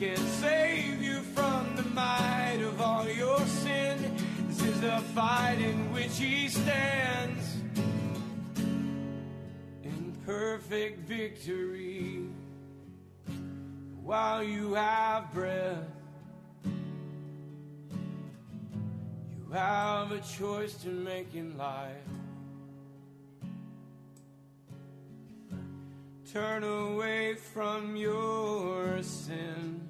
can save you from the might of all your sin. This is the fight in which He stands in perfect victory. While you have breath, you have a choice to make in life. Turn away from your sin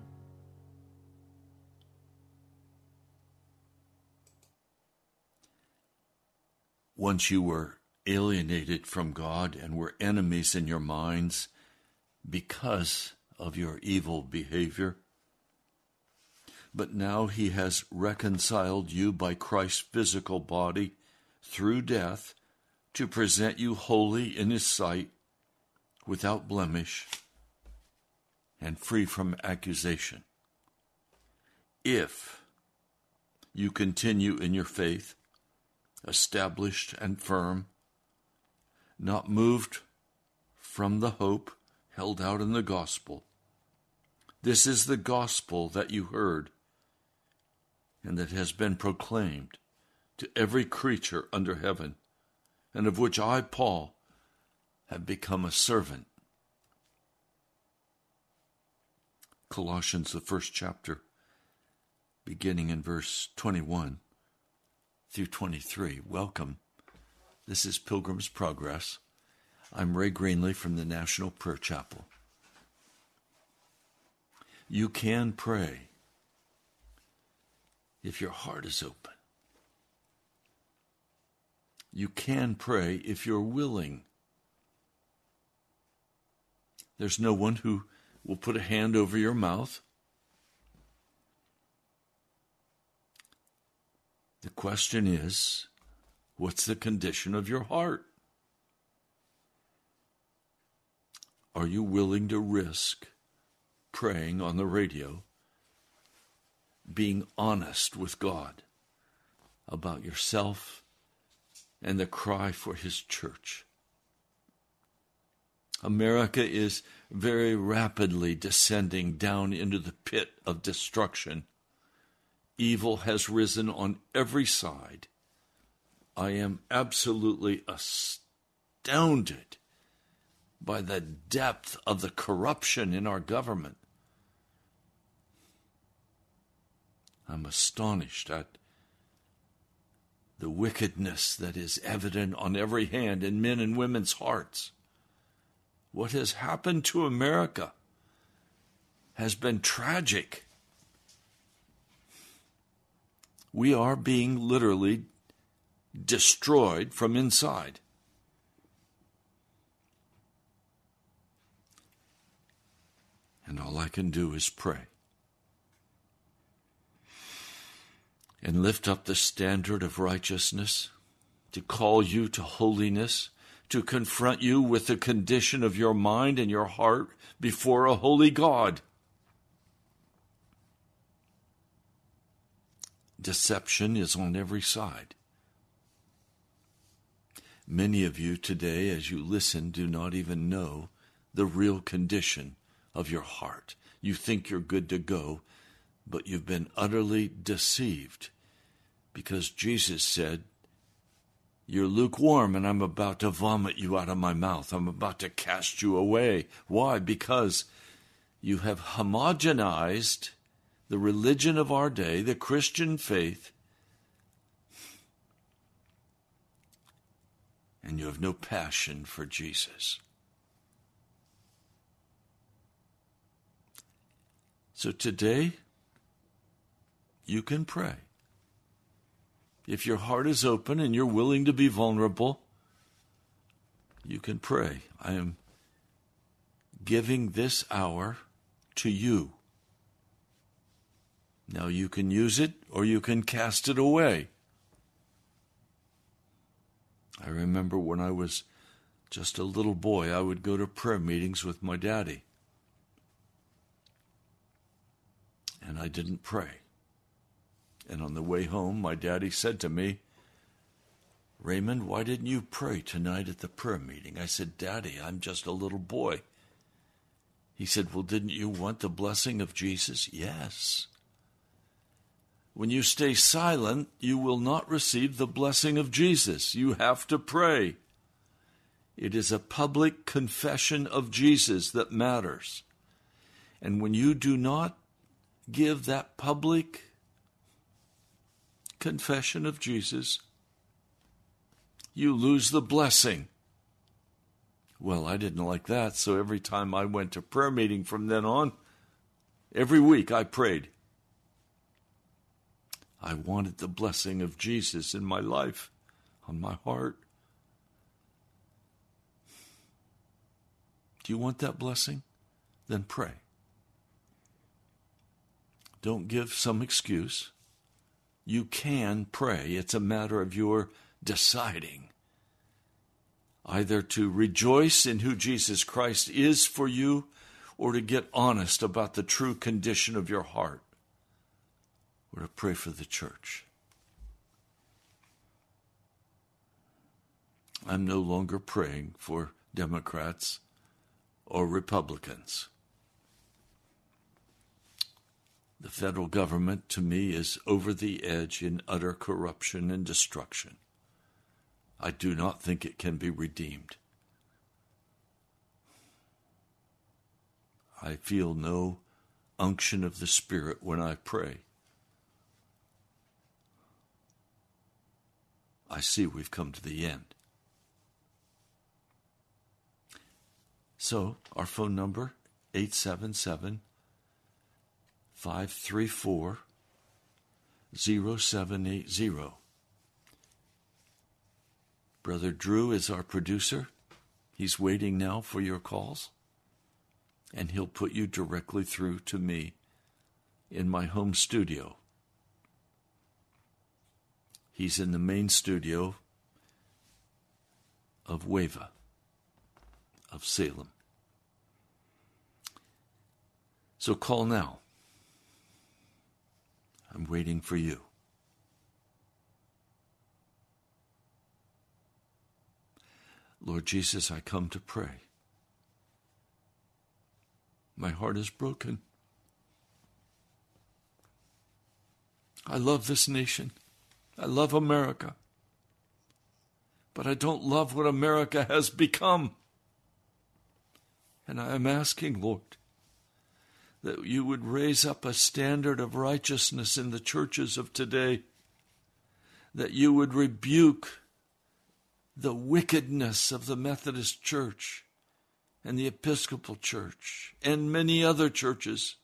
Once you were alienated from God and were enemies in your minds because of your evil behavior. But now he has reconciled you by Christ's physical body through death to present you holy in his sight, without blemish, and free from accusation. If you continue in your faith, established and firm, not moved from the hope held out in the gospel. This is the gospel that you heard and that has been proclaimed to every creature under heaven, and of which I, Paul, have become a servant. Colossians, the first chapter, beginning in verse 21 through 23. Welcome. This is Pilgrim's Progress. I'm Ray Greenley from the National Prayer Chapel. You can pray if your heart is open. You can pray if you're willing. There's no one who will put a hand over your mouth. The question is what's the condition of your heart? Are you willing to risk praying on the radio, being honest with God about yourself and the cry for His church? America is very rapidly descending down into the pit of destruction. Evil has risen on every side. I am absolutely astounded by the depth of the corruption in our government. I'm astonished at the wickedness that is evident on every hand in men and women's hearts. What has happened to America has been tragic. We are being literally destroyed from inside. And all I can do is pray. And lift up the standard of righteousness, to call you to holiness, to confront you with the condition of your mind and your heart before a holy God. Deception is on every side. Many of you today, as you listen, do not even know the real condition of your heart. You think you're good to go, but you've been utterly deceived because Jesus said, You're lukewarm, and I'm about to vomit you out of my mouth. I'm about to cast you away. Why? Because you have homogenized the religion of our day, the Christian faith, and you have no passion for Jesus. So today, you can pray. If your heart is open and you're willing to be vulnerable, you can pray. I am giving this hour to you. Now you can use it or you can cast it away. I remember when I was just a little boy, I would go to prayer meetings with my daddy. and I didn't pray. And on the way home, my daddy said to me, Raymond, why didn't you pray tonight at the prayer meeting? I said, Daddy, I'm just a little boy. He said, Well, didn't you want the blessing of Jesus? Yes. When you stay silent, you will not receive the blessing of Jesus. You have to pray. It is a public confession of Jesus that matters. And when you do not give that public confession of Jesus, you lose the blessing. Well, I didn't like that, so every time I went to prayer meeting from then on, every week I prayed. I wanted the blessing of Jesus in my life, on my heart. Do you want that blessing? Then pray. Don't give some excuse. You can pray. It's a matter of your deciding either to rejoice in who Jesus Christ is for you or to get honest about the true condition of your heart or to pray for the church. I'm no longer praying for Democrats or Republicans. The federal government, to me, is over the edge in utter corruption and destruction. I do not think it can be redeemed. I feel no unction of the Spirit when I pray. I see we've come to the end. So, our phone number 877 534 0780. Brother Drew is our producer. He's waiting now for your calls, and he'll put you directly through to me in my home studio. He's in the main studio of Wava of Salem. So call now. I'm waiting for you. Lord Jesus, I come to pray. My heart is broken. I love this nation. I love America. But I don't love what America has become. And I am asking, Lord, that you would raise up a standard of righteousness in the churches of today, that you would rebuke the wickedness of the Methodist Church and the Episcopal Church and many other churches.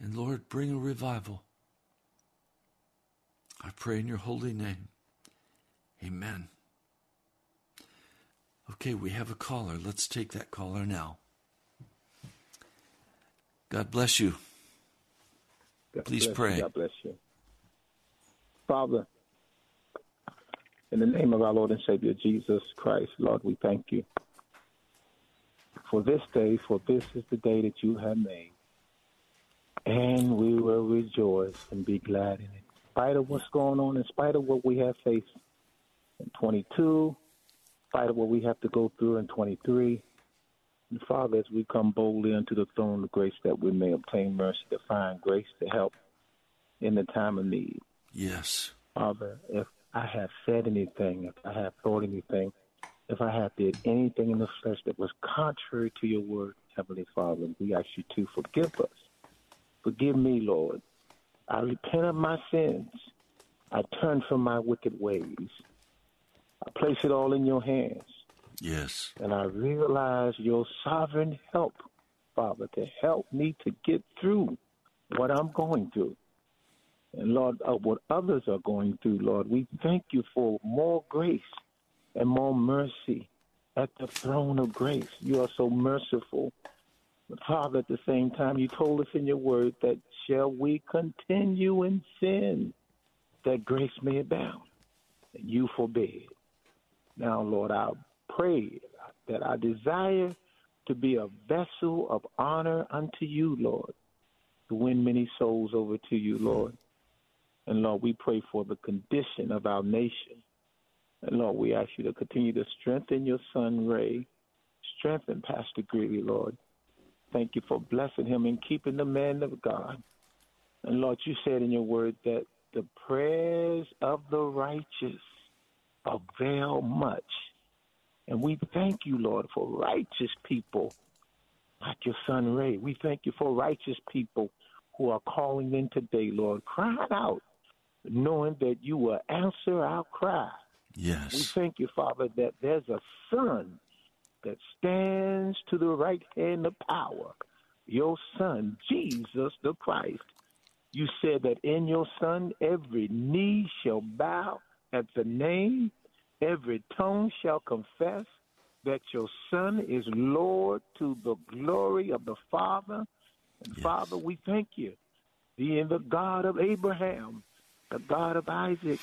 And Lord, bring a revival. I pray in your holy name. Amen. Okay, we have a caller. Let's take that caller now. God bless you. God Please bless pray. You. God bless you. Father, in the name of our Lord and Savior Jesus Christ, Lord, we thank you for this day, for this is the day that you have made. And we will rejoice and be glad in it. In spite of what's going on, in spite of what we have faced in 22, in spite of what we have to go through in 23. And Father, as we come boldly unto the throne of grace that we may obtain mercy to find grace to help in the time of need. Yes. Father, if I have said anything, if I have thought anything, if I have did anything in the flesh that was contrary to your word, Heavenly Father, we ask you to forgive us. Forgive me, Lord. I repent of my sins. I turn from my wicked ways. I place it all in your hands. Yes. And I realize your sovereign help, Father, to help me to get through what I'm going through. And Lord, uh, what others are going through, Lord, we thank you for more grace and more mercy at the throne of grace. You are so merciful. But Father, at the same time, you told us in your word that shall we continue in sin that grace may abound. And you forbid. Now, Lord, I pray that I desire to be a vessel of honor unto you, Lord, to win many souls over to you, Lord. And Lord, we pray for the condition of our nation. And Lord, we ask you to continue to strengthen your son, Ray. Strengthen Pastor Greeley, Lord. Thank you for blessing him and keeping the man of God. And Lord, you said in your word that the prayers of the righteous avail much. And we thank you, Lord, for righteous people like your son Ray. We thank you for righteous people who are calling in today, Lord, crying out, knowing that you will answer our cry. Yes. We thank you, Father, that there's a son that stands to the right hand of power, your son, Jesus the Christ. You said that in your son every knee shall bow at the name, every tongue shall confess that your son is Lord to the glory of the Father. And Yes. Father, we thank you, being the God of Abraham, the God of Isaac,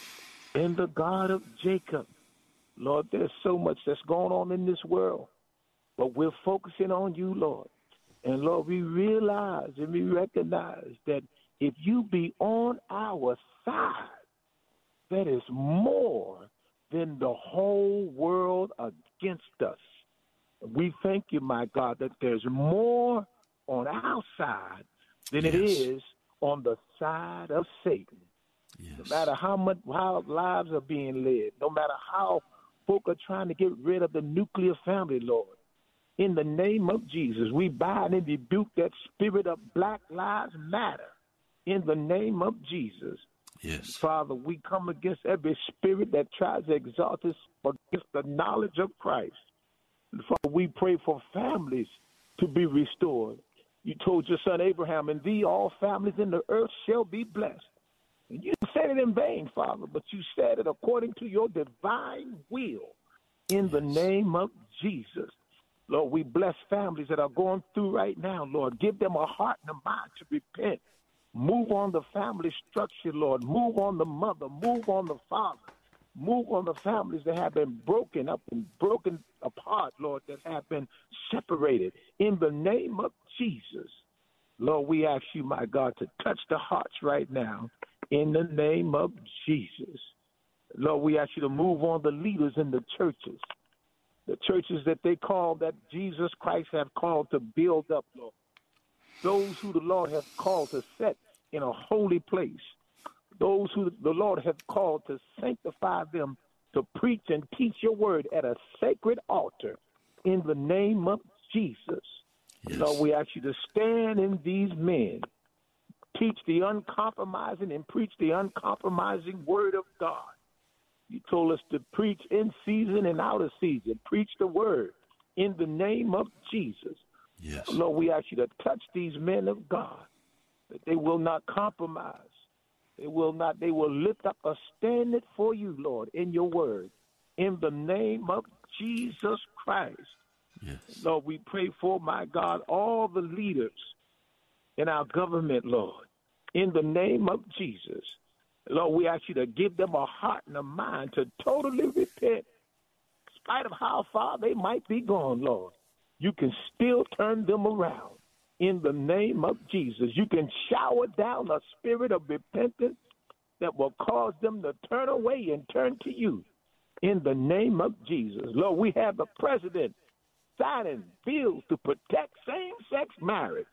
and the God of Jacob. Lord, there's so much that's going on in this world, but we're focusing on you, Lord. And Lord, we realize and we recognize that if you be on our side, that is more than the whole world against us. We thank you, my God, that there's more on our side than it Yes. is on the side of Satan. Yes. No matter how much how lives are being led, no matter how folk are trying to get rid of the nuclear family, Lord. In the name of Jesus, we bind and rebuke that spirit of Black Lives Matter. In the name of Jesus. Yes. Father, we come against every spirit that tries to exalt us against the knowledge of Christ. Father, we pray for families to be restored. You told your son Abraham, and thee all families in the earth shall be blessed. And you said it in vain, Father, but you said it according to your divine will in the name of Jesus. Lord, we bless families that are going through right now, Lord. Give them a heart and a mind to repent. Move on the family structure, Lord. Move on the mother. Move on the father. Move on the families that have been broken up and broken apart, Lord, that have been separated. In the name of Jesus, Lord, we ask you, my God, to touch the hearts right now. In the name of Jesus. Lord, we ask you to move on the leaders in the churches the churches that they call that Jesus Christ have called to build up, Lord. Those who the Lord has called to set in a holy place. Those who the Lord has called to sanctify them to preach and teach your word at a sacred altar in the name of Jesus. Yes. Lord, we ask you to stand in these men, teach the uncompromising and preach the uncompromising word of God. You told us to preach in season and out of season. Preach the word in the name of Jesus. Yes. Lord, we ask you to touch these men of God, that they will not compromise. They will not, they will lift up a standard for you, Lord, in your word. In the name of Jesus Christ. Yes. Lord, we pray for, my God, all the leaders in our government, Lord, in the name of Jesus. Lord, we ask you to give them a heart and a mind to totally repent, in spite of how far they might be gone, Lord. You can still turn them around in the name of Jesus. You can shower down a spirit of repentance that will cause them to turn away and turn to you in the name of Jesus. Lord, we have the president signing bills to protect same sex marriage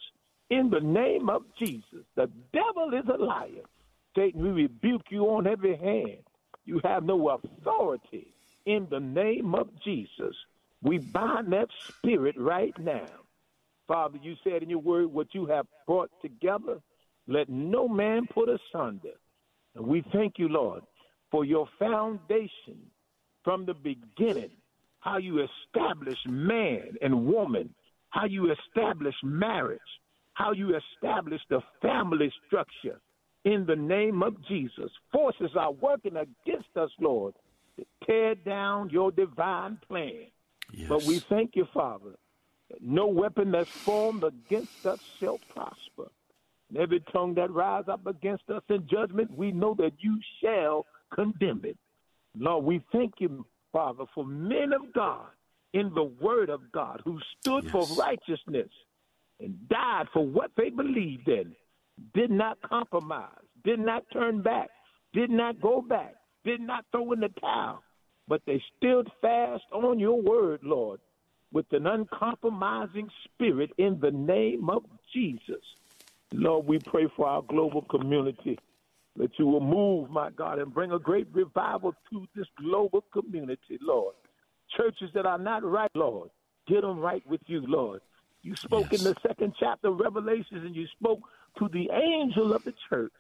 in the name of Jesus. The devil is a liar. Satan, we rebuke you on every hand. You have no authority in the name of Jesus. We bind that spirit right now. Father, you said in your word, what you have brought together, let no man put asunder. And we thank you, Lord, for your foundation from the beginning, how you established man and woman, how you established marriage, how you established the family structure. In the name of Jesus, forces are working against us, Lord, to tear down your divine plan. Yes. But we thank you, Father, no weapon that's formed against us shall prosper. And every tongue that rise up against us in judgment, we know that you shall condemn it. Lord, we thank you, Father, for men of God in the word of God who stood for righteousness and died for what they believed in, did not compromise, did not turn back, did not go back, did not throw in the towel, but they stood fast on your word, Lord, with an uncompromising spirit in the name of Jesus. Lord, we pray for our global community that you will move, my God, and bring a great revival to this global community, Lord. Churches that are not right, Lord, get them right with you, Lord. You spoke yes. in the second chapter of Revelations and you spoke to the angel of the church.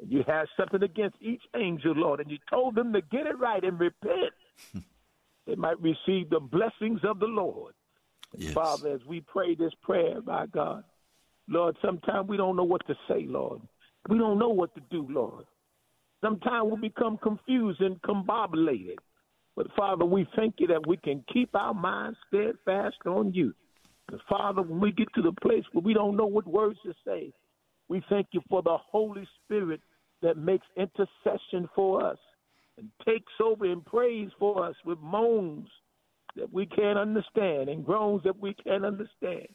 And you had something against each angel, Lord, and you told them to get it right and repent. they might receive the blessings of the Lord. Yes. Father, as we pray this prayer, my God, Lord, sometimes we don't know what to say, Lord. We don't know what to do, Lord. Sometimes we become confused and combobulated. But Father, we thank you that we can keep our minds steadfast on you. And Father, when we get to the place where we don't know what words to say, we thank you for the Holy Spirit that makes intercession for us and takes over and prays for us with moans that we can't understand and groans that we can't understand.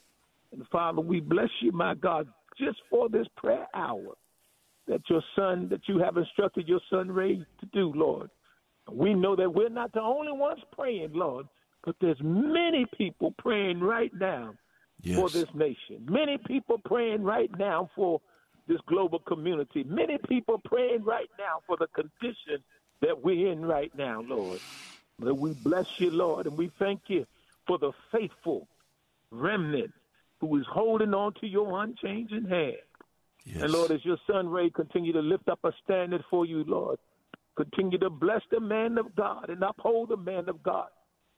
And Father, we bless you, my God, just for this prayer hour that your son, that you have instructed your son Ray to do, Lord. We know that we're not the only ones praying, Lord, but there's many people praying right now yes. for this nation. Many people praying right now for this global community. Many people praying right now for the condition that we're in right now, Lord. But we bless you, Lord, and we thank you for the faithful remnant who is holding on to your unchanging hand. Yes. And Lord, as your son Ray continue to lift up a standard for you, Lord, continue to bless the man of God and uphold the man of God,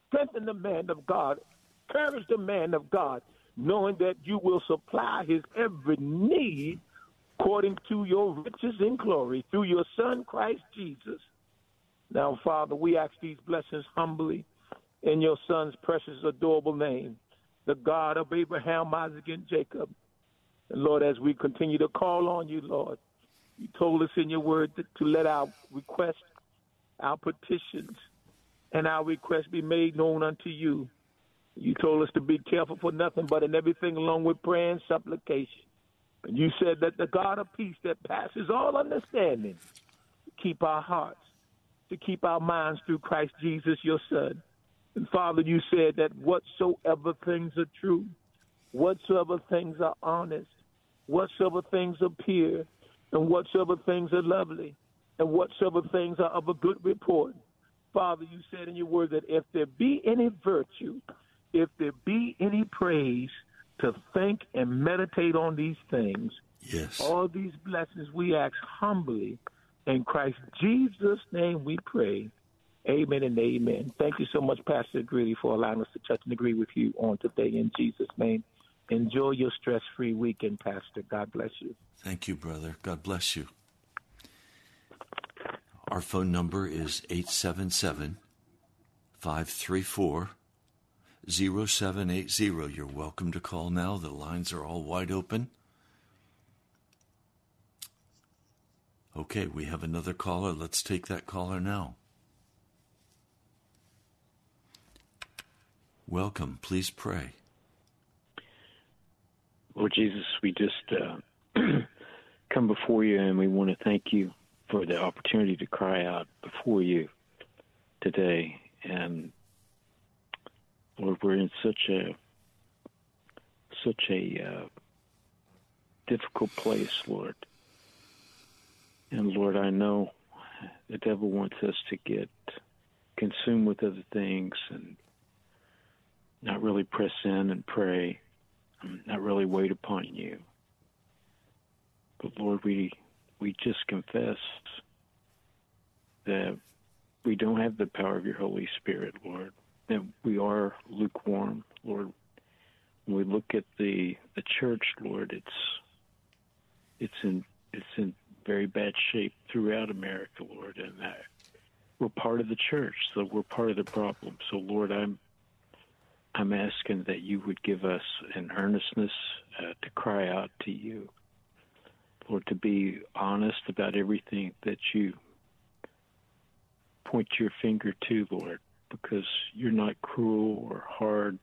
strengthen the man of God, encourage the man of God, knowing that you will supply his every need according to your riches in glory through your son Christ Jesus. Now, Father, we ask these blessings humbly in your son's precious, adorable name, the God of Abraham, Isaac, and Jacob. And Lord, as we continue to call on you, Lord, you told us in your word to, to let our requests, our petitions, and our requests be made known unto you. You told us to be careful for nothing but in everything along with prayer and supplication. And you said that the God of peace that passes all understanding keep our hearts, to keep our minds through Christ Jesus, your Son. And Father, you said that whatsoever things are true, whatsoever things are honest, whatsoever things are pure, and whatsoever things are lovely, and whatsoever things are of a good report. Father, you said in your word that if there be any virtue, if there be any praise, to think and meditate on these things. Yes. All these blessings we ask humbly. In Christ Jesus' name we pray. Amen and amen. Thank you so much, Pastor Greeley, for allowing us to touch and agree with you on today in Jesus' name. Enjoy your stress free weekend, Pastor. God bless you. Thank you, brother. God bless you. Our phone number is 877 534 0780. You're welcome to call now. The lines are all wide open. Okay, we have another caller. Let's take that caller now. Welcome. Please pray. Lord Jesus, we just uh, come before you and we want to thank you for the opportunity to cry out before you today. And Lord, we're in such a such a uh, difficult place, Lord. And Lord, I know the devil wants us to get consumed with other things and not really press in and pray not really wait upon you. But Lord, we we just confess that we don't have the power of your Holy Spirit, Lord. That we are lukewarm, Lord. When we look at the the church, Lord, it's it's in it's in very bad shape throughout America, Lord, and we're part of the church, so we're part of the problem. So, Lord, I'm I'm asking that you would give us an earnestness uh, to cry out to you, Lord, to be honest about everything that you point your finger to, Lord, because you're not cruel or hard.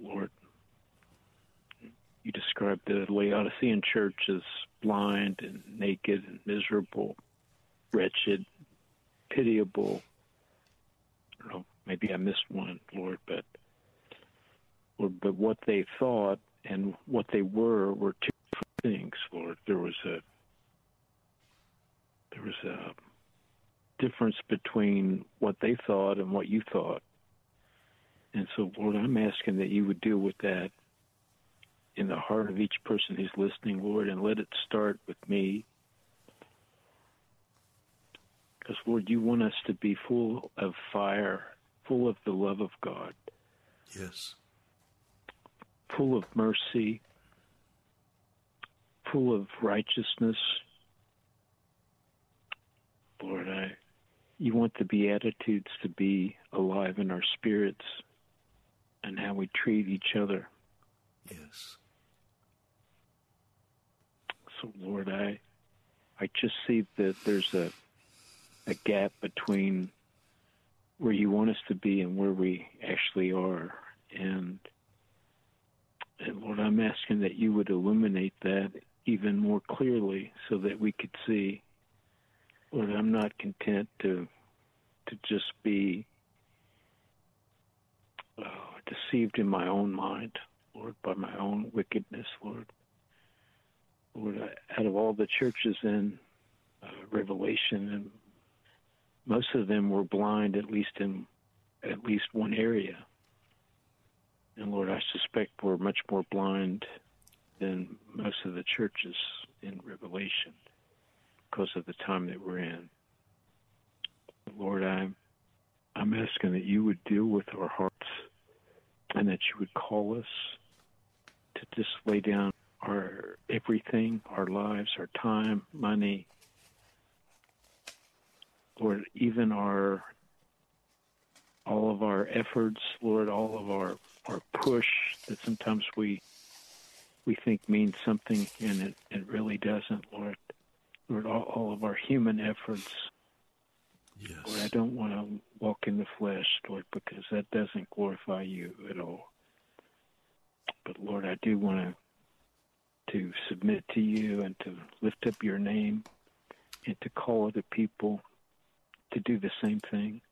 Lord, you described the Laodicean church as blind and naked and miserable, wretched, pitiable. I don't know, maybe I missed one, Lord, but Lord, but what they thought and what they were were two things, Lord. There was a there was a difference between what they thought and what you thought. And so, Lord, I'm asking that you would deal with that in the heart of each person who's listening, Lord, and let it start with me. Because, Lord, you want us to be full of fire, full of the love of God. Yes. Full of mercy, full of righteousness. Lord, I, you want the Beatitudes to be alive in our spirits and how we treat each other. Yes. So, Lord, I, I just see that there's a, a gap between where you want us to be and where we actually are, and, and Lord, I'm asking that you would illuminate that even more clearly, so that we could see. Lord, I'm not content to to just be uh, deceived in my own mind, Lord, by my own wickedness, Lord. Lord, out of all the churches in uh, Revelation, and most of them were blind, at least in at least one area. And Lord, I suspect we're much more blind than most of the churches in Revelation because of the time that we're in. Lord, I'm I'm asking that you would deal with our hearts and that you would call us to just lay down our everything, our lives, our time, money, Lord, even our all of our efforts, Lord, all of our our push that sometimes we we think means something and it, it really doesn't, Lord. Lord, all, all of our human efforts. Yes. Lord, I don't want to walk in the flesh, Lord, because that doesn't glorify you at all. But Lord, I do want to to submit to you and to lift up your name and to call other people to do the same thing,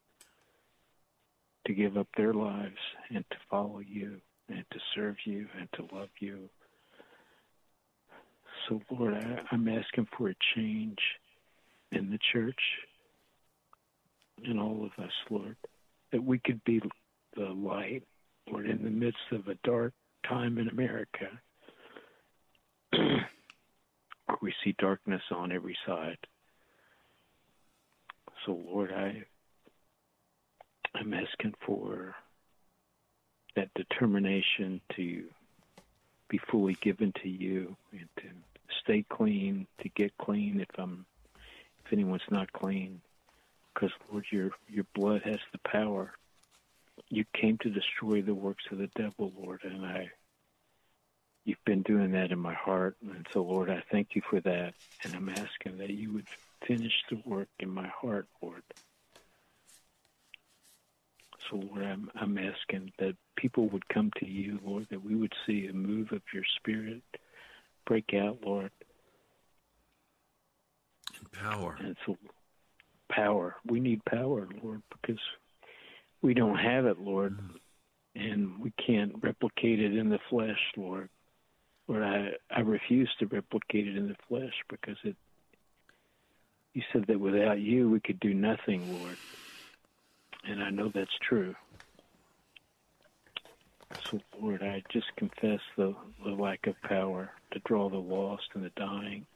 to give up their lives and to follow you and to serve you and to love you. So, Lord, I, I'm asking for a change in the church, in all of us, Lord, that we could be the light, Lord, in the midst of a dark time in America. we see darkness on every side. So, Lord, I I'm asking for that determination to be fully given to you and to stay clean, to get clean if I'm if anyone's not clean, because Lord, your your blood has the power. You came to destroy the works of the devil, Lord, and I you've been doing that in my heart. And so, Lord, I thank you for that. And I'm asking that you would finish the work in my heart, Lord. So, Lord, I'm, I'm asking that people would come to you, Lord, that we would see a move of your spirit break out, Lord. And power. And so, power. We need power, Lord, because we don't have it, Lord. Mm. And we can't replicate it in the flesh, Lord. Lord, I, I refuse to replicate it in the flesh because it. You said that without you we could do nothing, Lord, and I know that's true. So, Lord, I just confess the, the lack of power to draw the lost and the dying.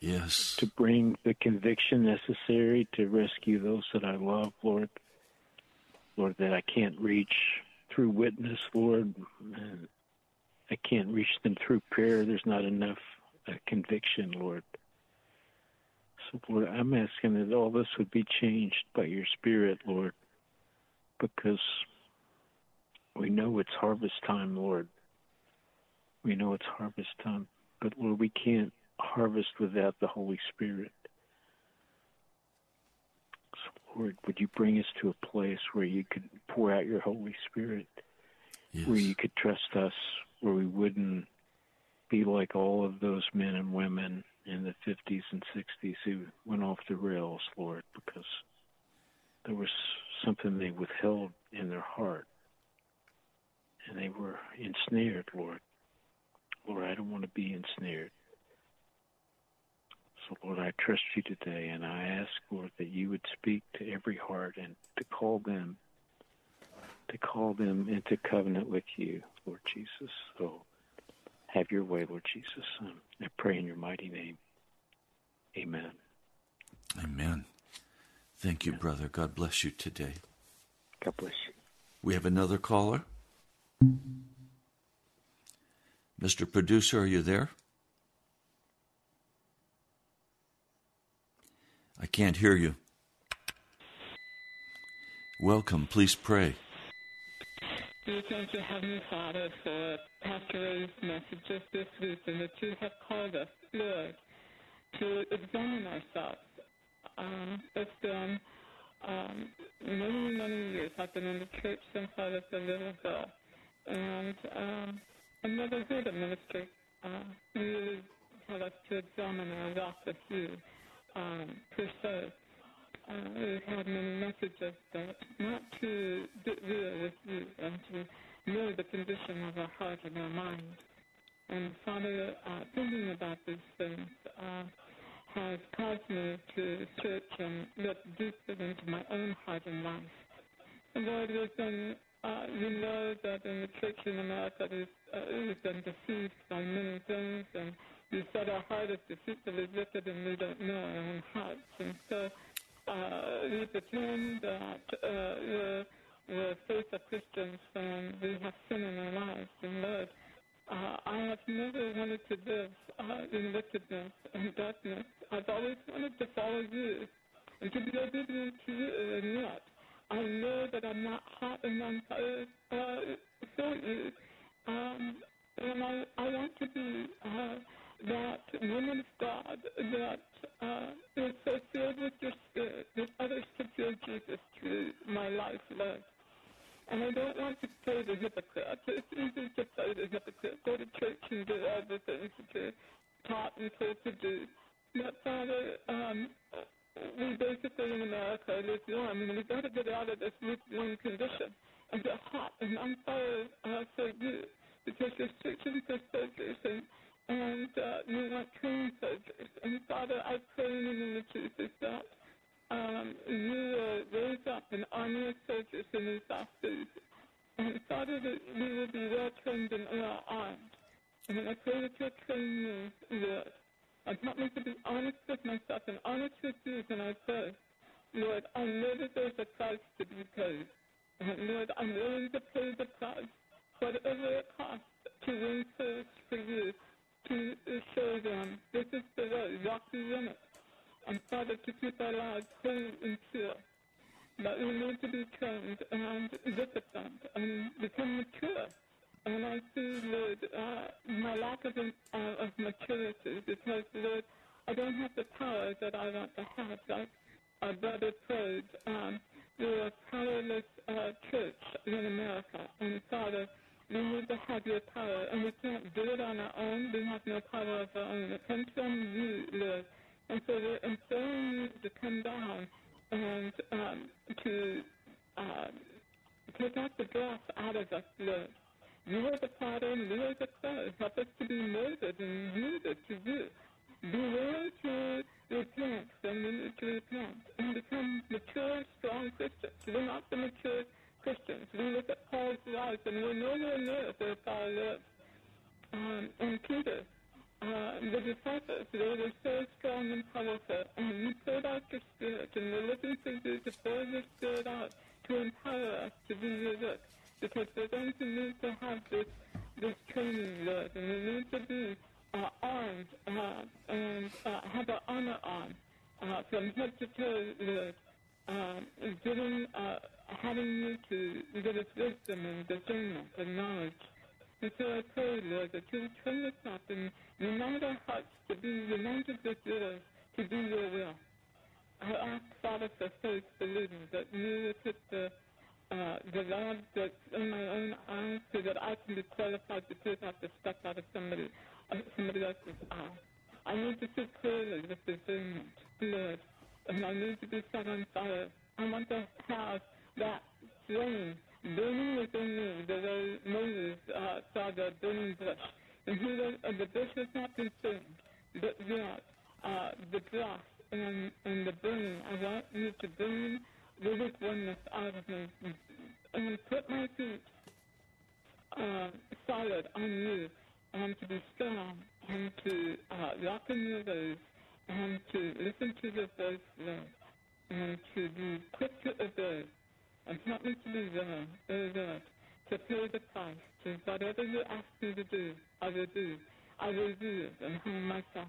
Yes. To bring the conviction necessary to rescue those that I love, Lord. Lord, that I can't reach through witness, Lord, and I can't reach them through prayer. There's not enough uh, conviction, Lord. So, Lord, I'm asking that all this would be changed by your Spirit, Lord, because we know it's harvest time, Lord. We know it's harvest time, but Lord, we can't harvest without the Holy Spirit. So, Lord, would you bring us to a place where you could pour out your Holy Spirit, yes. where you could trust us where we wouldn't be like all of those men and women in the 50s and 60s who went off the rails, Lord, because there was something they withheld in their heart they were ensnared, Lord. Lord, I don't want to be ensnared. So, Lord, I trust you today, and I ask, Lord, that you would speak to every heart and to call them, to call them into covenant with you, Lord Jesus. So, have your way, Lord Jesus. Um, I pray in your mighty name. Amen. Amen. Thank you, brother. God bless you today. God bless you. We have another caller. Mr. Producer, are you there? I can't hear you. Welcome. Please pray. We thank you, Heavenly Father, for Pastor Ray's messages this week and that you have called us, Lord, to examine ourselves. Um, it's been um, many, many years. I've been in the church since I was a little girl. And um, a minister uh, really tell us to examine our walk with um. Uh, we've had many messages, but not to real with you and to know the condition of our heart and our mind. And Father, uh, thinking about these things uh, has caused me to search and look deeper into my own heart and life. And Lord, been, uh, you know that in the church in America, we've, uh, we've been deceived by many things, and you said our heart is deceitfully wicked and we don't know our own hearts. And so uh, we pretend that uh, we're, we're faith of Christians and we have sin in our lives. And Lord, uh, I have never wanted to live uh, in wickedness and darkness. I've always wanted to follow you and to be obedient to you, and yet I know that I'm not hot and on fire uh, you. Um, and I, I want to be uh, that woman of God that uh, is so filled with your spirit that others can feel Jesus through my life, Lord. And I don't want to play the hypocrite. It's easy to play the hypocrite. Go to church and do all the things that you're taught and told to do. But Father, um, we basically in America live warm, and we've got to get out of this lukewarm condition and get hot and on fire uh, for you. Because you're for soldiers and, and uh, you want trained soldiers. And Father, I pray in the name of Jesus that um, you uh, raise up an army of soldiers in last days. And Father, that we will be well trained and well armed. And I pray that you'll train me, Lord. And help me to be honest with myself and honest with you when I pray. Lord, I know that there's a price to be paid. And Lord, I'm willing to pay the price, whatever it costs, to win souls for you, to show them this is the way, walk you in it and Father, to keep our lives holy and pure. But we need to be trained and disciplined and become mature. And I see, Lord, uh, my lack of, uh, of maturity because, Lord, I don't have the power that I want to have. Like our brother prayed, um, we're a powerless uh, church in America. And the Father, we need to have your power. And we can't do it on our own. We have no power of our own. It comes from you, Lord. And so we're imploring you to come down and um, to uh, take out the breath out of us, Lord. You are the potter and we are the clay. Help us to be molded and yielded to you. Be willing to repent when we need to repent and become mature, strong Christians. We're not the mature Christians. We look at Paul's life and we're nowhere near where Paul lived. Um, and Peter, uh, the disciples, they were so strong and powerful, and you poured out your spirit, and we're looking for you to pour your spirit out to empower us to do your work, because we're going to need to have this, this training, Lord, and we need to be uh, armed uh, and uh, have our armor on uh, from head to toe, Lord, um, giving, uh, having you to give us wisdom and discernment and knowledge. And so I pray, Lord, that you train us up and unite our hearts to be united with yours to do your will. I ask, Father, for faith, believing that you would put the, uh, the love that's in my own eyes so that I can be qualified to take out the stuff out of somebody, somebody else's eye. I need to see clearly with discernment, Lord, and I need to be set on fire. I want to have that flame burning within me the way Moses uh, saw the burning bush. and who the, uh, the bush is not consumed, but yet uh, the dust and, and the burning. I want you to burn the lukewarmness out of me and put my feet uh, solid on you and to be strong and to uh, walk in your ways and to listen to the voice Lord and to be quick to obey and help me to be willing, O Lord, to pay the price. To whatever you ask me to do, I will do. I will do it and humble myself.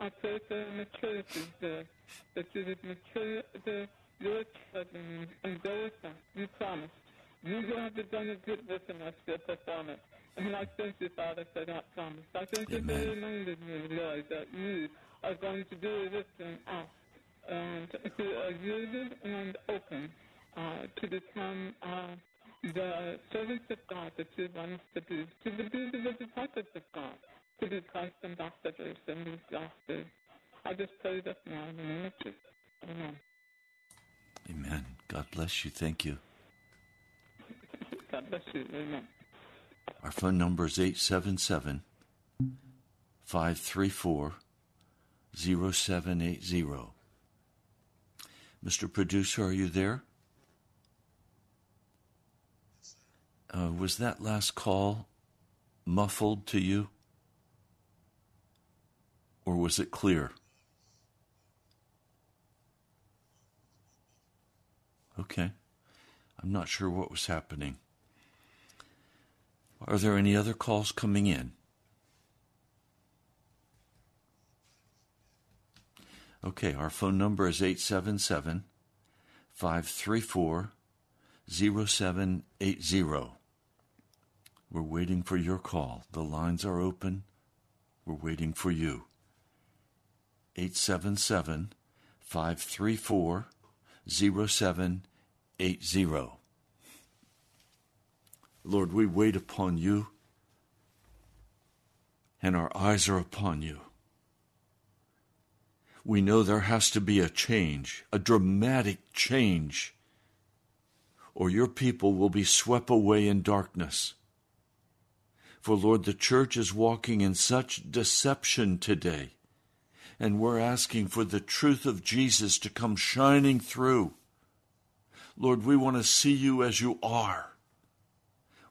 I pray for maturity, Lord, that you would mature the, your children and us. You promised. You have done a good work in us, your performance. And I thank you, Father, for that promise. I thank you for reminding me, Lord, that you are going to do this in us and who are yielded and open uh, to become uh, the servants of God that you want us to be, to be the disciples of God, to be Christ ambassadors in these days. I just pray this now in the name of Jesus. Amen. Amen. God bless you. Thank you. God bless you. Amen. Our phone number is 877 534 0780. Mr. Producer, are you there? Uh, was that last call muffled to you? Or was it clear? Okay. I'm not sure what was happening. Are there any other calls coming in? Okay, our phone number is 877 534 0780. We're waiting for your call. The lines are open. We're waiting for you. 877 534 0780. Lord, we wait upon you, and our eyes are upon you. We know there has to be a change, a dramatic change, or your people will be swept away in darkness. For Lord, the church is walking in such deception today, and we're asking for the truth of Jesus to come shining through. Lord, we want to see you as you are.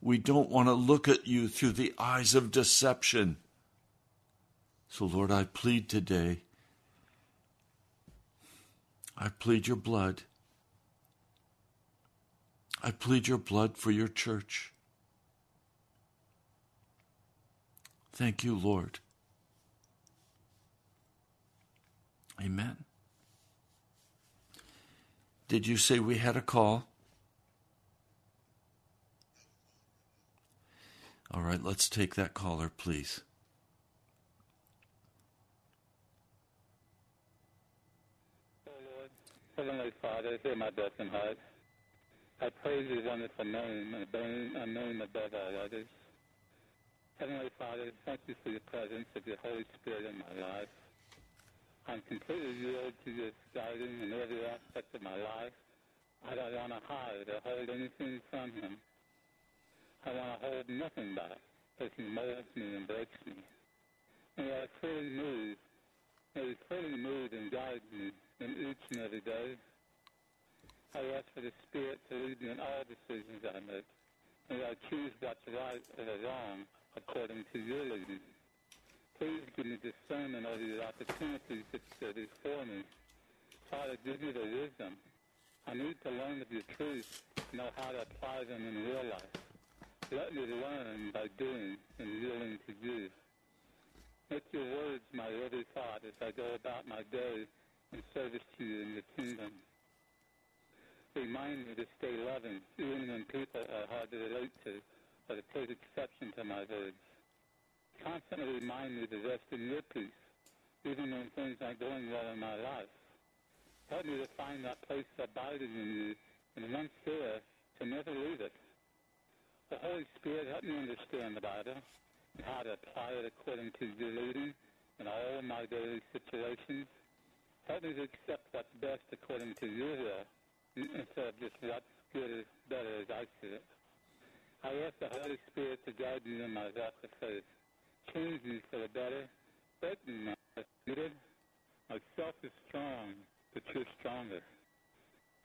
We don't want to look at you through the eyes of deception. So, Lord, I plead today. I plead your blood. I plead your blood for your church. Thank you, Lord. Amen. Did you say we had a call? All right, let's take that caller, please. Oh Lord, Heavenly Father, hear my broken heart. I praise your wonderful name, a name above all others. Heavenly Father, thank you for your presence of your Holy Spirit in my life. I'm completely yielded to your guiding in every aspect of my life. I don't want to hide or hold anything from him. I want to hold nothing back as he molds me and breaks me. And I clearly move, may he clearly move and guide me in each and every day. I ask for the Spirit to lead me in all decisions I make. May I choose what's right or wrong according to your leading. Please give me discernment over the opportunities that are before me. Father, give me the wisdom. I need to learn of your truth, know how to apply them in real life. Let me learn by doing and yielding to you. Make your words my every thought as I go about my day in service to you in your kingdom. Remind me to stay loving, even when people are hard to relate to or to take exception to my words. Constantly remind me to rest in your peace, even when things aren't going well in my life. Help me to find that place abiding in you, and once there, to never leave it. The Holy Spirit help me understand the Bible and how to apply it according to your leading in all my daily situations. Help me to accept what's best according to your will instead of just what's good is better as I see it. I ask the Holy Spirit to guide me in my walk of faith. Me for the better. But spirit, myself is strong, but you're stronger.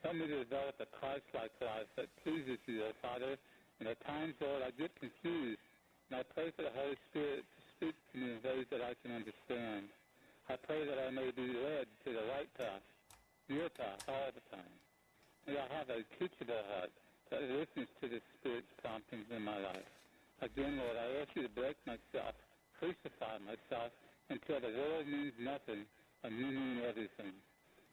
Help me to develop a Christ-like life that pleases you, oh Father. And at times, Lord, I get confused. And I pray for the Holy Spirit to speak to me in ways that I can understand. I pray that I may be led to the right path, your path, all the time. May I have a teachable heart that listens to the Spirit's promptings in my life. Again, Lord, I ask you to break myself, crucify myself, until the world means nothing and you mean everything.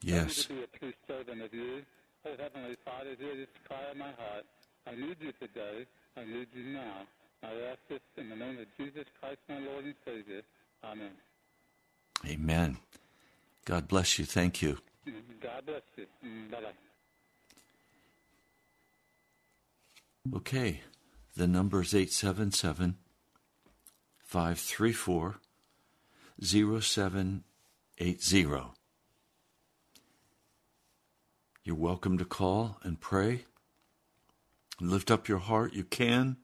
Yes. Help me to be a true servant of you. Oh, Heavenly Father, hear this cry of my heart. I need you today. I need you now. I ask this in the name of Jesus Christ, my Lord and Savior. Amen. Amen. God bless you. Thank you. God bless you. Mm, bye bye. Okay. The number is 877 534 0780. You're welcome to call and pray lift up your heart. You can,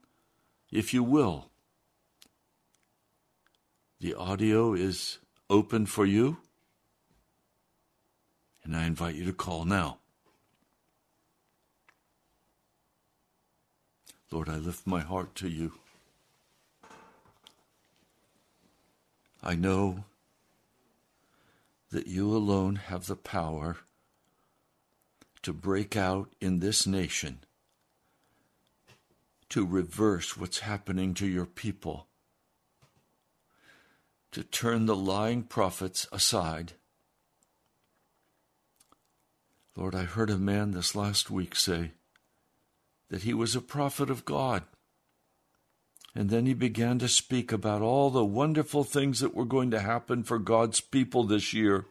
if you will. The audio is open for you, and I invite you to call now. Lord, I lift my heart to you. I know that you alone have the power to break out in this nation, to reverse what's happening to your people, to turn the lying prophets aside. Lord, I heard a man this last week say that he was a prophet of God. And then he began to speak about all the wonderful things that were going to happen for God's people this year.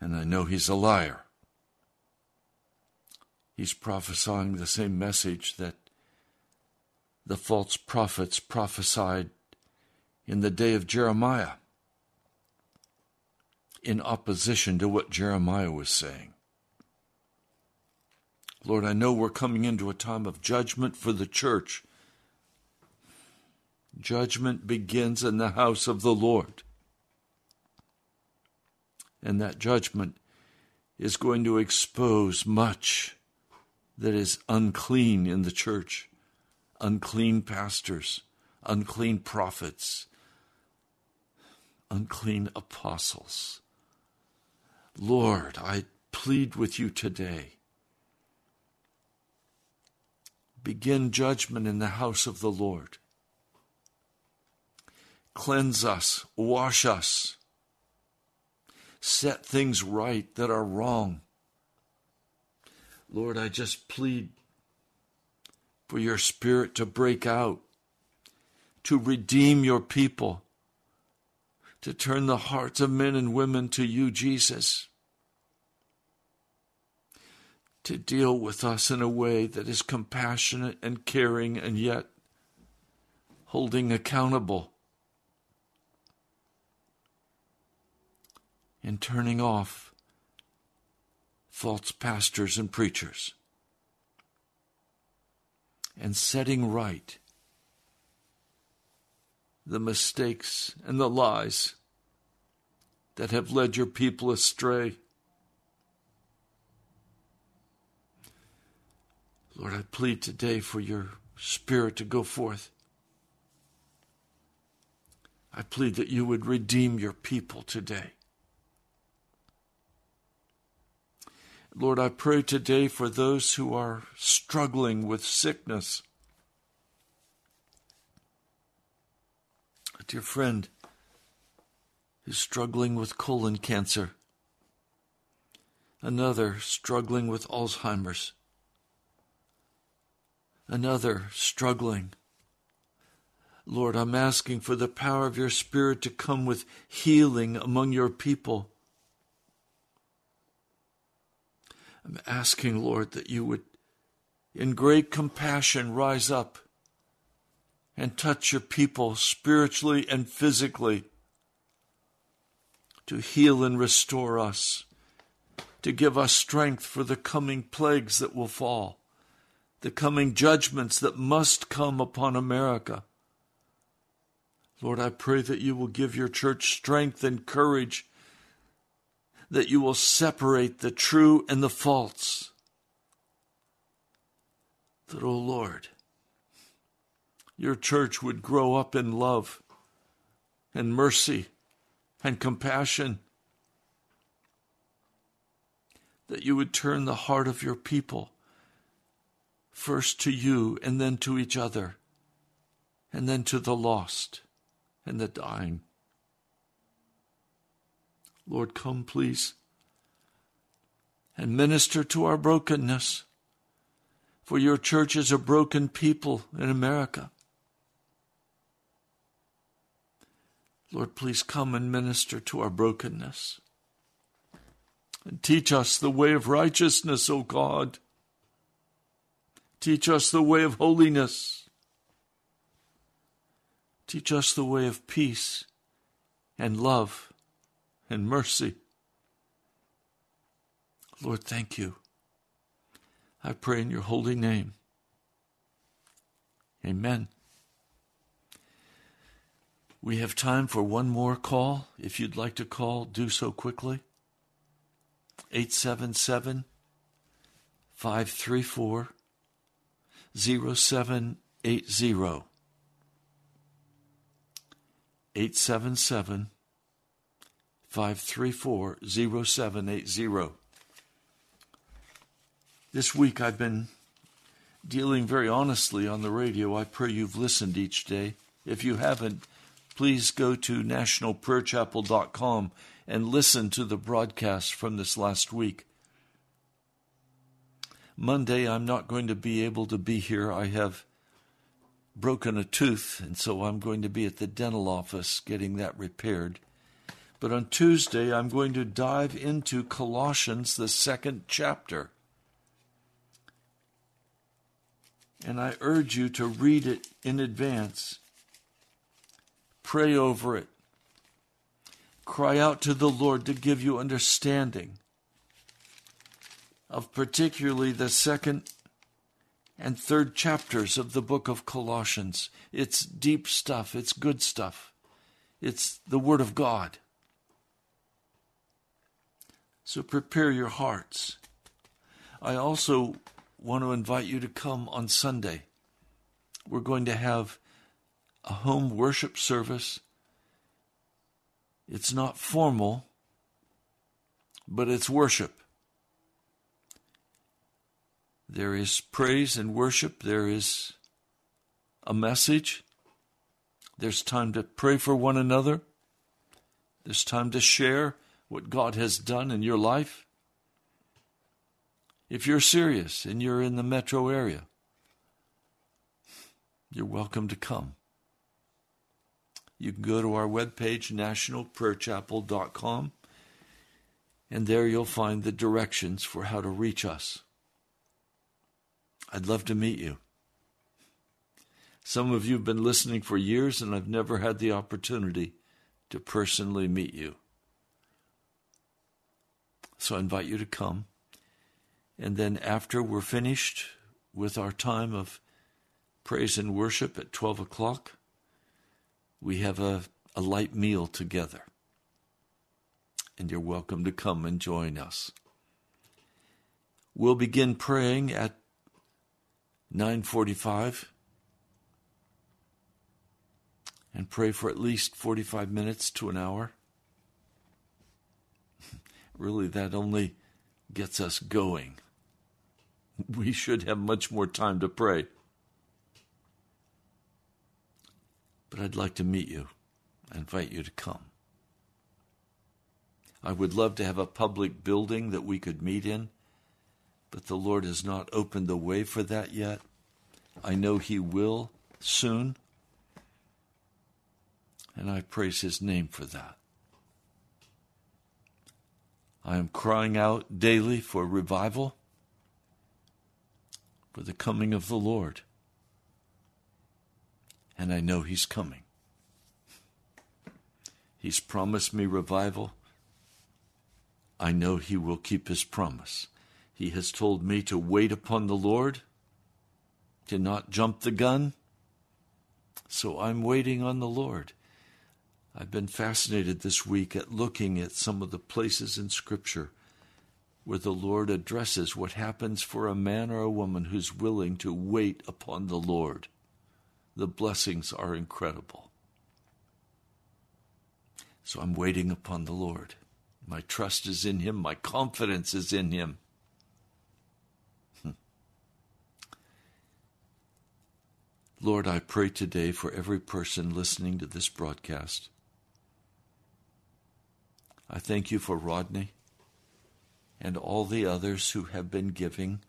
And I know he's a liar. He's prophesying the same message that the false prophets prophesied in the day of Jeremiah in opposition to what Jeremiah was saying. Lord, I know we're coming into a time of judgment for the church. Judgment begins in the house of the Lord. And that judgment is going to expose much that is unclean in the church unclean pastors, unclean prophets, unclean apostles. Lord, I plead with you today begin judgment in the house of the Lord. Cleanse us, wash us, set things right that are wrong. Lord, I just plead for your spirit to break out, to redeem your people, to turn the hearts of men and women to you, Jesus to deal with us in a way that is compassionate and caring and yet holding accountable and turning off false pastors and preachers and setting right the mistakes and the lies that have led your people astray. Lord, I plead today for your spirit to go forth. I plead that you would redeem your people today. Lord, I pray today for those who are struggling with sickness. A dear friend is struggling with colon cancer, another struggling with Alzheimer's another struggling. Lord, I'm asking for the power of your Spirit to come with healing among your people. I'm asking, Lord, that you would, in great compassion, rise up and touch your people spiritually and physically to heal and restore us, to give us strength for the coming plagues that will fall the coming judgments that must come upon America. Lord, I pray that you will give your church strength and courage, that you will separate the true and the false. That, O oh Lord, your church would grow up in love and mercy and compassion. That you would turn the heart of your people first to you and then to each other and then to the lost and the dying. Lord, come, please, and minister to our brokenness. For your church is a broken people in America. Lord, please come and minister to our brokenness. And teach us the way of righteousness, O God. Teach us the way of holiness. Teach us the way of peace and love and mercy. Lord, thank you. I pray in your holy name. Amen. We have time for one more call. If you'd like to call, do so quickly. 877 534 0780. 877 534 0780. This week I've been dealing very honestly on the radio. I pray you've listened each day. If you haven't, please go to nationalprayerchapel.com and listen to the broadcast from this last week. Monday, I'm not going to be able to be here. I have broken a tooth, and so I'm going to be at the dental office getting that repaired. But on Tuesday, I'm going to dive into Colossians, the second chapter. And I urge you to read it in advance Pray over it. Cry out to the Lord to give you understanding of particularly the second and third chapters of the book of Colossians. It's deep stuff, it's good stuff, it's the Word of God. So prepare your hearts. I also want to invite you to come on Sunday. We're going to have a home worship service. It's not formal, but it's worship. There is praise and worship. There is a message. There's time to pray for one another. There's time to share what God has done in your life. If you're serious and you're in the metro area, you're welcome to come you can go to our webpage, nationalprayerchapel.com, and there you'll find the directions for how to reach us. I'd love to meet you. Some of you have been listening for years, and I've never had the opportunity to personally meet you. So I invite you to come. And then after we're finished with our time of praise and worship at 12 o'clock, we have a, a light meal together. And you're welcome to come and join us. We'll begin praying at 9:45 and pray for at least 45 minutes to an hour. really that only gets us going. We should have much more time to pray. but I'd like to meet you. I invite you to come. I would love to have a public building that we could meet in, but the Lord has not opened the way for that yet. I know He will soon, and I praise His name for that. I am crying out daily for revival, for the coming of the Lord and I know He's coming. He's promised me revival. I know He will keep His promise. He has told me to wait upon the Lord, to not jump the gun. So I'm waiting on the Lord. I've been fascinated this week at looking at some of the places in Scripture where the Lord addresses what happens for a man or a woman who's willing to wait upon the Lord. The blessings are incredible. So I'm waiting upon the Lord. My trust is in Him, my confidence is in Him. Lord, I pray today for every person listening to this broadcast. I thank you for Rodney and all the others who have been giving.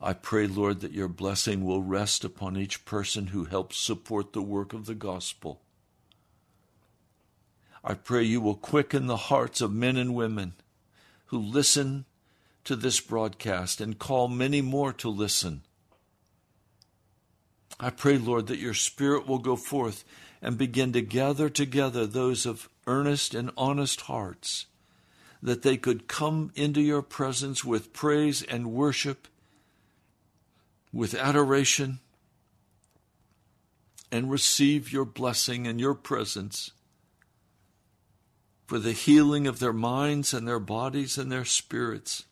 I pray, Lord, that your blessing will rest upon each person who helps support the work of the gospel. I pray you will quicken the hearts of men and women who listen to this broadcast and call many more to listen. I pray, Lord, that your Spirit will go forth and begin to gather together those of earnest and honest hearts, that they could come into your presence with praise and worship, with adoration, and receive your blessing and your presence for the healing of their minds and their bodies and their spirits.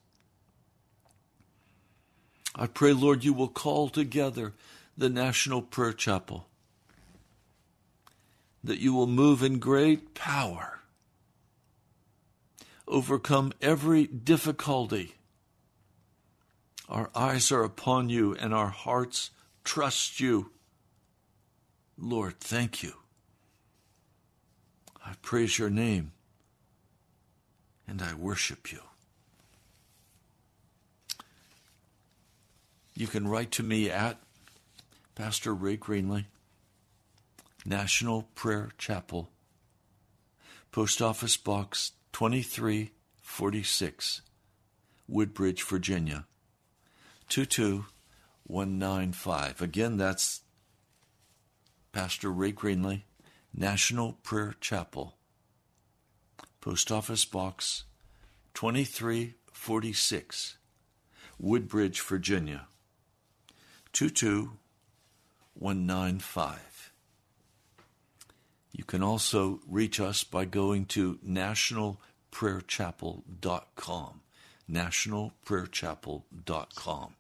I pray, Lord, you will call together the National Prayer Chapel that you will move in great power, overcome every difficulty. Our eyes are upon you and our hearts trust you. Lord, thank you. I praise your name and I worship you. You can write to me at Pastor Ray Greenley. National Prayer Chapel, Post Office Box 2346, Woodbridge, Virginia 22195. Again, that's Pastor Ray Greenley, National Prayer Chapel, Post Office Box 2346, Woodbridge, Virginia 22195. You can also reach us by going to nationalprayerchapel.com. Nationalprayerchapel.com.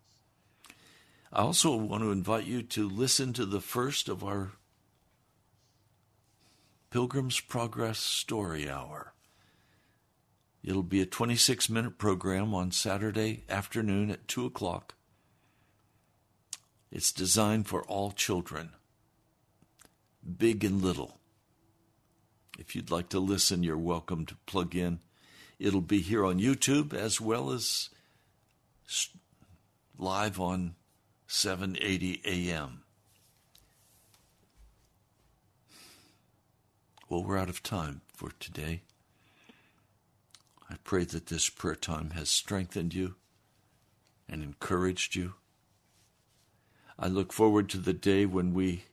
I also want to invite you to listen to the first of our Pilgrim's Progress Story Hour. It'll be a 26 minute program on Saturday afternoon at 2 o'clock. It's designed for all children, big and little. If you'd like to listen, you're welcome to plug in. It'll be here on YouTube as well as live on 780 AM. Well, we're out of time for today. I pray that this prayer time has strengthened you and encouraged you. I look forward to the day when we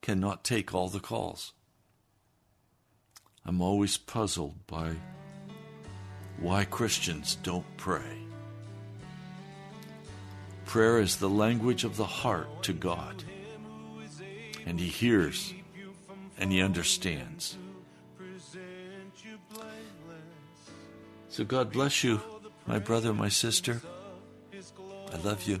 cannot take all the calls. I'm always puzzled by why Christians don't pray. Prayer is the language of the heart to God, and He hears and He understands. So, God bless you, my brother, my sister. I love you.